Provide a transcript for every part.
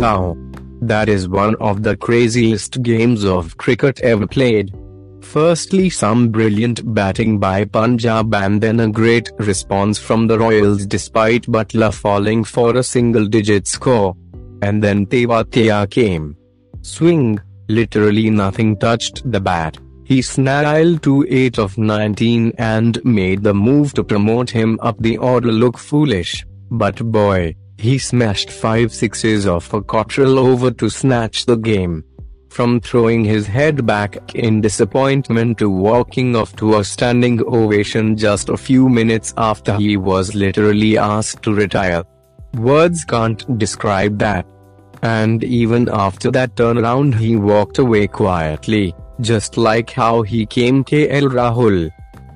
Wow. That is one of the craziest games of cricket ever played. Firstly, some brilliant batting by Punjab and then a great response from the Royals despite Buttler falling for a single digit score. And then Tewatia came. Swing, literally nothing touched the bat. He snarled to 8 of 19 and made the move to promote him up the order look foolish. But boy, he smashed five sixes off a Cottrell over to snatch the game. From throwing his head back in disappointment to walking off to a standing ovation just a few minutes after he was literally asked to retire. Words can't describe that. And even after that turnaround he walked away quietly, just like how he came KL Rahul.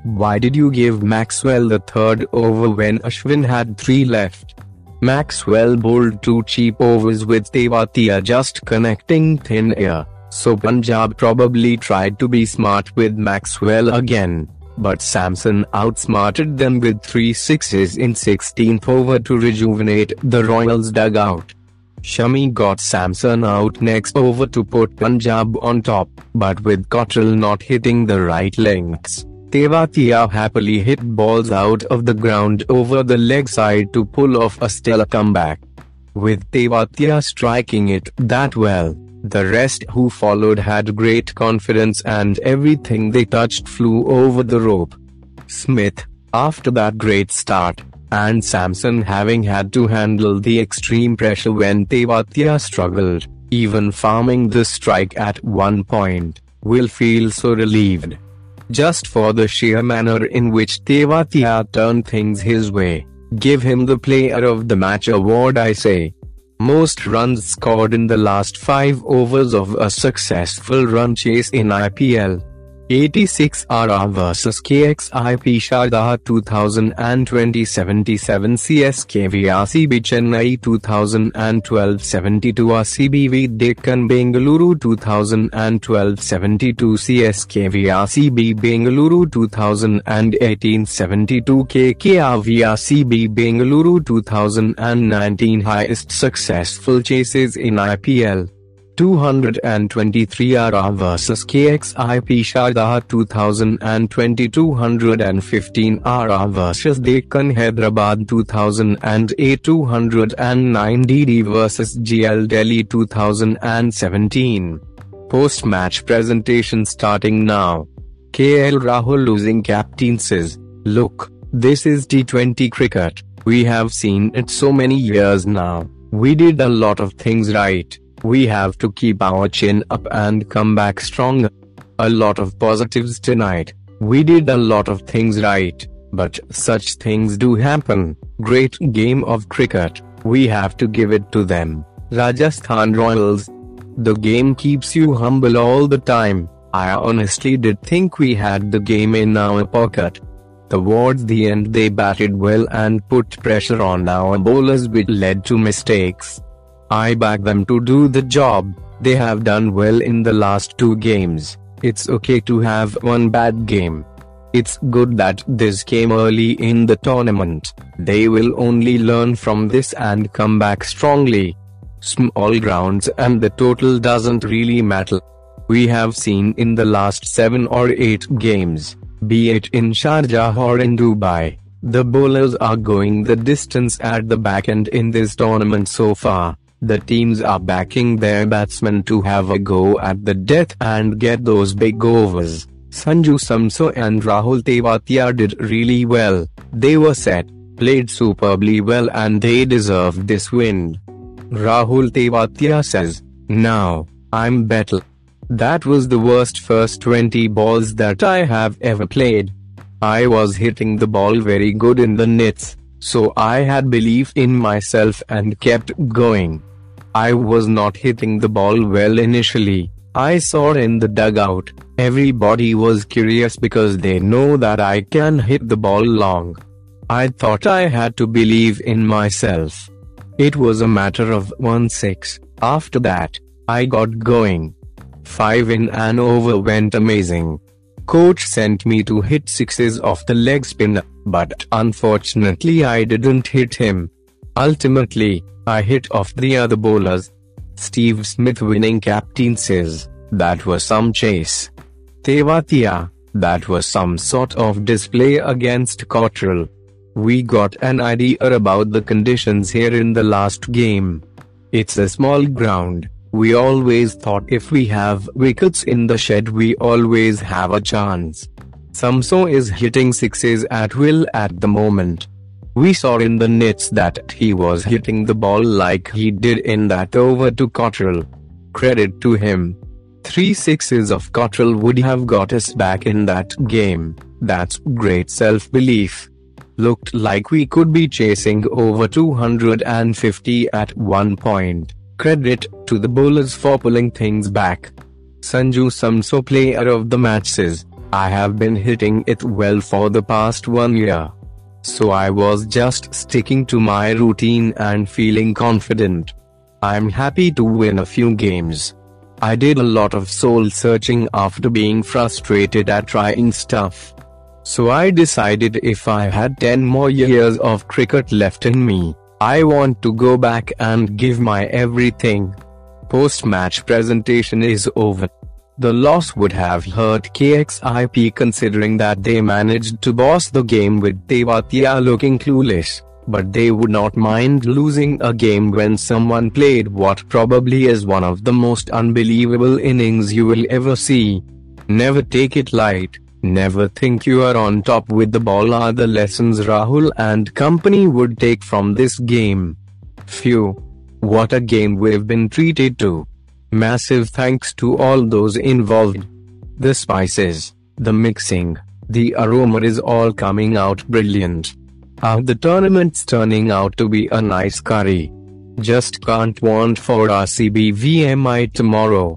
Why did you give Maxwell the third over when Ashwin had three left? Maxwell bowled two cheap overs with Tewatia just connecting thin air, so Punjab probably tried to be smart with Maxwell again. But Samson outsmarted them with three sixes in 16th over to rejuvenate the Royals dugout. Shami got Samson out next over to put Punjab on top, but with Cottrell not hitting the right lengths. Tewatia happily hit balls out of the ground over the leg side to pull off a stellar comeback. With Tewatia striking it that well, the rest who followed had great confidence and everything they touched flew over the rope. Smith, after that great start, and Samson having had to handle the extreme pressure when Tewatia struggled, even farming the strike at one point, will feel so relieved just for the sheer manner in which Tewatia turned things his way. Give him the Player of the Match award I say. Most runs scored in the last 5 overs of a successful run chase in IPL. 86 RR vs KXIP Sharjah 2020 77 CSKV RCB Chennai 2012 72 RCB Deccan Bengaluru 2012 72 CSKV RCB Bengaluru 2018 72 KKR RCB Bengaluru 2019 Highest successful chases in IPL 223 RR vs KXIP Sharjah 2020 215 RR vs Deccan Hyderabad 2008 209 DD vs GL Delhi 2017 Post-match presentation starting now. KL Rahul losing captain says, Look, this is T20 cricket. We have seen it so many years now. We did a lot of things right. We have to keep our chin up and come back stronger. A lot of positives tonight. We did a lot of things right, but such things do happen. Great game of cricket. We have to give it to them. Rajasthan Royals. The game keeps you humble all the time. I honestly did think we had the game in our pocket. Towards the end they batted well and put pressure on our bowlers which led to mistakes. I back them to do the job. They have done well in the last two games. It's okay to have one bad game. It's good that this came early in the tournament. They will only learn from this and come back strongly. Small grounds and the total doesn't really matter. We have seen in the last 7 or 8 games, be it in Sharjah or in Dubai, the bowlers are going the distance at the back end in this tournament so far. The teams are backing their batsmen to have a go at the death and get those big overs. Sanju Samson and Rahul Tewatia did really well. They were set, played superbly well and they deserved this win. Rahul Tewatia says, Now, I'm better. That was the worst first 20 balls that I have ever played. I was hitting the ball very good in the nets, so I had belief in myself and kept going. I was not hitting the ball well initially. I saw in the dugout, everybody was curious because they know that I can hit the ball long. I thought I had to believe in myself. It was a matter of 1 6. After that, I got going. 5 in and over went amazing. Coach sent me to hit sixes off the leg spinner, but unfortunately I didn't hit him. Ultimately, I hit off the other bowlers. Steve Smith winning captain says, that was some chase. Tewatia, that was some sort of display against Cottrell. We got an idea about the conditions here in the last game. It's a small ground. We always thought if we have wickets in the shed we always have a chance. Samson is hitting sixes at will at the moment. We saw in the nets that he was hitting the ball like he did in that over to Cottrell. Credit to him. Three sixes of Cottrell would have got us back in that game. That's great self-belief. Looked like we could be chasing over 250 at one point. Credit to the bowlers for pulling things back. Sanju Samson player of the match says, I have been hitting it well for the past one year. So I was just sticking to my routine and feeling confident. I'm happy to win a few games. I did a lot of soul searching after being frustrated at trying stuff. So I decided if I had 10 more years of cricket left in me, I want to go back and give my everything. Post match presentation is over. The loss would have hurt KXIP considering that they managed to boss the game with Tewatia looking clueless, but they would not mind losing a game when someone played what probably is one of the most unbelievable innings you will ever see. Never take it light, never think you are on top with the ball are the lessons Rahul and company would take from this game. Phew. What a game we've been treated to. Massive thanks to all those involved. The spices, the mixing, the aroma is all coming out brilliant. How the tournament's turning out to be a nice curry. Just can't want for RCB VMI tomorrow.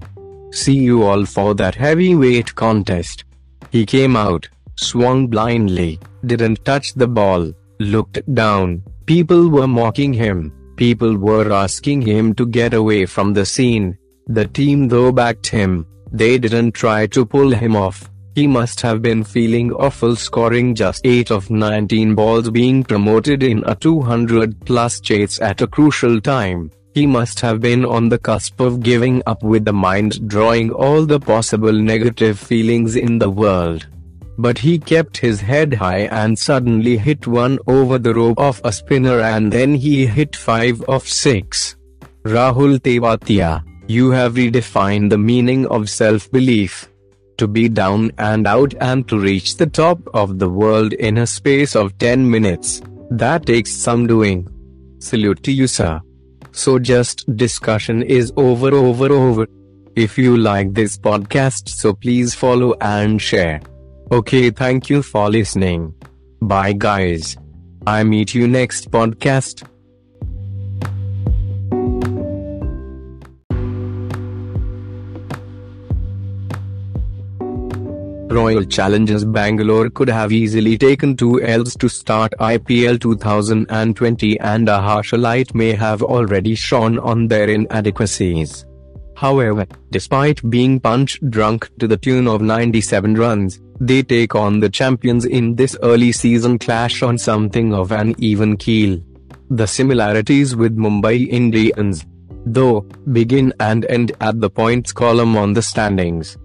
See you all for that heavyweight contest. He came out, swung blindly, didn't touch the ball, looked down. People were mocking him. People were asking him to get away from the scene. The team though backed him, they didn't try to pull him off. He must have been feeling awful scoring just 8 of 19 balls being promoted in a 200 plus chase at a crucial time. He must have been on the cusp of giving up with the mind drawing all the possible negative feelings in the world. But he kept his head high and suddenly hit one over the rope of a spinner and then he hit 5 of 6. Rahul Tewatia you have redefined the meaning of self-belief. To be down and out and to reach the top of the world in a space of 10 minutes. That takes some doing. Salute to you sir. So just discussion is over over over. If you like this podcast so please follow and share. Okay thank you for listening. Bye guys. I meet you next podcast. Royal Challengers Bangalore could have easily taken two Ls to start IPL 2020 and a harsher light may have already shone on their inadequacies. However, despite being punch drunk to the tune of 97 runs, they take on the champions in this early season clash on something of an even keel. The similarities with Mumbai Indians, though, begin and end at the points column on the standings.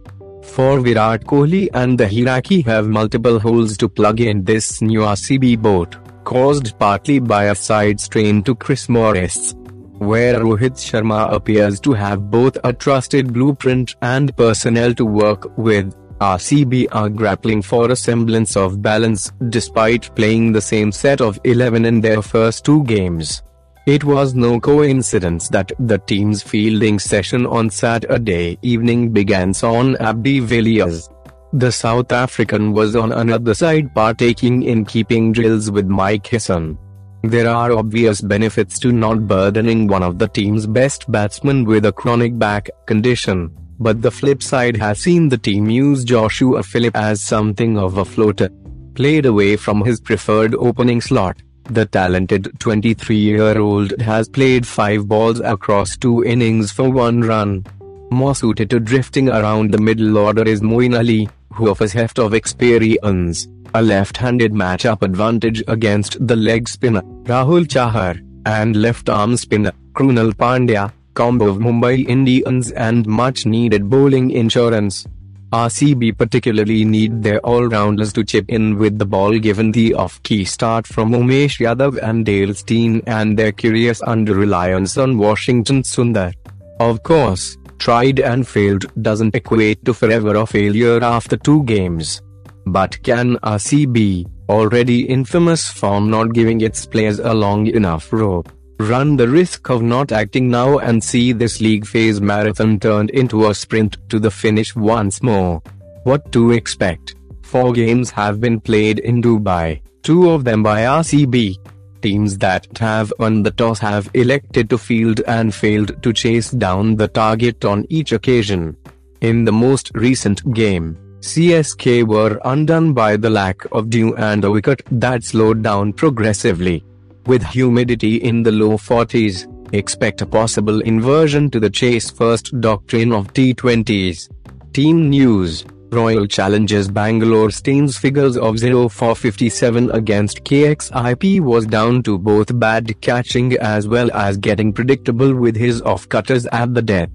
For Virat Kohli and the Hiraki have multiple holes to plug in this new RCB boat, caused partly by a side strain to Chris Morris. Where Rohit Sharma appears to have both a trusted blueprint and personnel to work with, RCB are grappling for a semblance of balance despite playing the same set of 11 in their first two games. It was no coincidence that the team's fielding session on Saturday evening began on AB de Villiers. The South African was on another side partaking in keeping drills with Mike Hesson. There are obvious benefits to not burdening one of the team's best batsmen with a chronic back condition, but the flip side has seen the team use Joshua Philippe as something of a floater. Played away from his preferred opening slot. The talented 23-year-old has played five balls across two innings for one run. More suited to drifting around the middle order is Moeen Ali, who offers heft of experience, a left-handed matchup advantage against the leg spinner, Rahul Chahar, and left-arm spinner, Krunal Pandya, combo of Mumbai Indians and much needed bowling insurance. RCB particularly need their all-rounders to chip in with the ball given the off-key start from Umesh Yadav and Dale Steyn and their curious under-reliance on Washington Sundar. Of course, tried and failed doesn't equate to forever or failure after two games. But can RCB, already infamous for not giving its players a long enough rope, run the risk of not acting now and see this league phase marathon turned into a sprint to the finish once more. What to expect? Four games have been played in Dubai, two of them by RCB. Teams that have won the toss have elected to field and failed to chase down the target on each occasion. In the most recent game, CSK were undone by the lack of dew and a wicket that slowed down progressively. With humidity in the low 40s, expect a possible inversion to the chase first doctrine of T20s. Team News Royal Challengers Bangalore Steyn's figures of 0 for 57 against KXIP was down to both bad catching as well as getting predictable with his off-cutters at the death.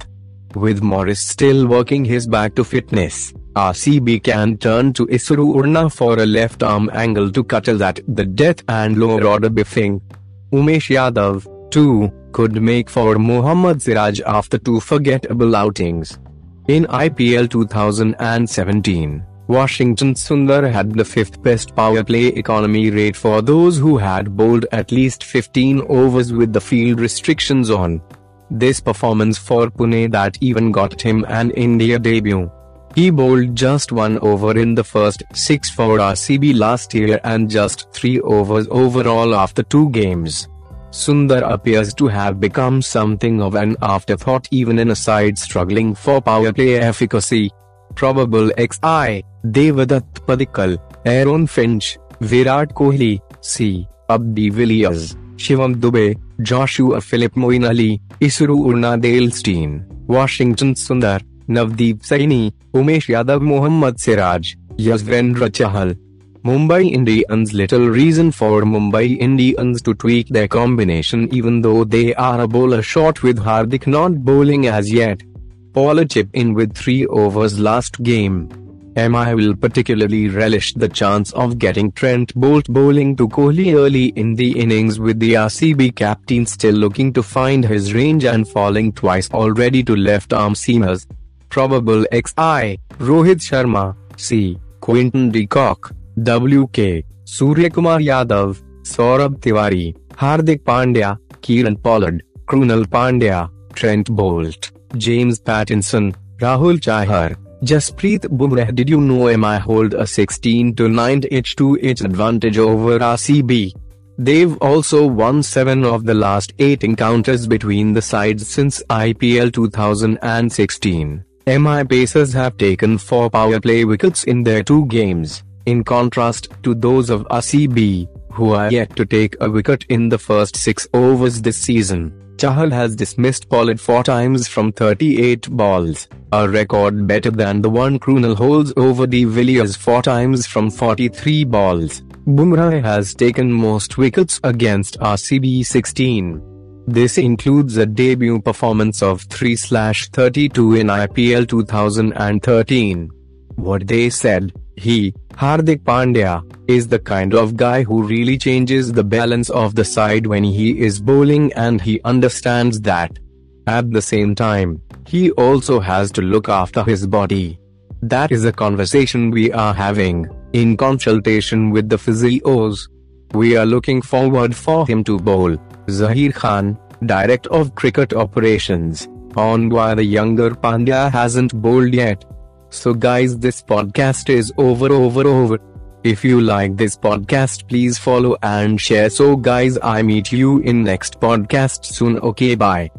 With Morris still working his back to fitness, RCB can turn to Isuru Udana for a left arm angle to cutters at the death and lower order biffing. Umesh Yadav, too, could make for Mohammad Siraj after two forgettable outings. In IPL 2017, Washington Sundar had the fifth best power play economy rate for those who had bowled at least 15 overs with the field restrictions on. This performance for Pune that even got him an India debut. He bowled just one over in the first six for RCB last year and just three overs overall after two games. Sundar appears to have become something of an afterthought even in a side struggling for power play efficacy. Probable XI, Devdutt Padikkal, Aaron Finch, Virat Kohli, C. AB de Villiers, Shivam Dube, Joshua Philippe Moeen Ali, Isuru Udana Dale Steyn, Washington Sundar, Navdeep Saini, Umesh Yadav Mohammad Siraj, Yuzvendra Chahal. Mumbai Indians little reason for Mumbai Indians to tweak their combination even though they are a bowler short with Hardik not bowling as yet. Pollard chip in with 3 overs last game. MI will particularly relish the chance of getting Trent Boult bowling to Kohli early in the innings with the RCB captain still looking to find his range and falling twice already to left arm seamers. Probable XI, Rohit Sharma, C. Quinton de Kock, WK, Suryakumar Yadav, Saurabh Tiwari, Hardik Pandya, Kieron Pollard, Krunal Pandya, Trent Boult, James Pattinson, Rahul Chahar, Jasprit Bumrah Did you know MI hold a 16 to 9 H2H advantage over RCB? They've also won 7 of the last 8 encounters between the sides since IPL 2016. MI Pacers have taken 4 power play wickets in their two games, in contrast to those of RCB, who are yet to take a wicket in the first 6 overs this season. Chahal has dismissed Pollard 4 times from 38 balls, a record better than the one Krunal holds over de Villiers 4 times from 43 balls. Bumrah has taken most wickets against RCB 16. This includes a debut performance of 3/32 in IPL 2013. What they said, he, Hardik Pandya, is the kind of guy who really changes the balance of the side when he is bowling and he understands that. At the same time, he also has to look after his body. That is a conversation we are having, in consultation with the physios. We are looking forward for him to bowl. Zaheer Khan, Director of Cricket Operations, on why the younger Pandya hasn't bowled yet. So guys this podcast is over over over. If you like this podcast please follow and share so guys I meet you in next podcast soon okay bye.